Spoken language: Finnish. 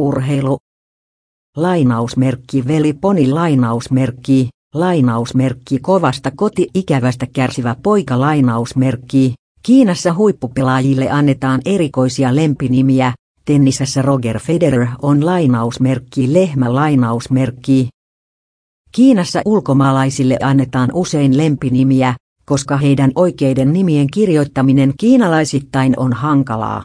Urheilu. Lainausmerkki veli poni lainausmerkki, lainausmerkki kovasta koti-ikävästä kärsivä poika lainausmerkki. Kiinassa huippupelaajille annetaan erikoisia lempinimiä, tennisessä Roger Federer on lainausmerkki lehmä lainausmerkki. Kiinassa ulkomaalaisille annetaan usein lempinimiä, koska heidän oikeiden nimien kirjoittaminen kiinalaisittain on hankalaa.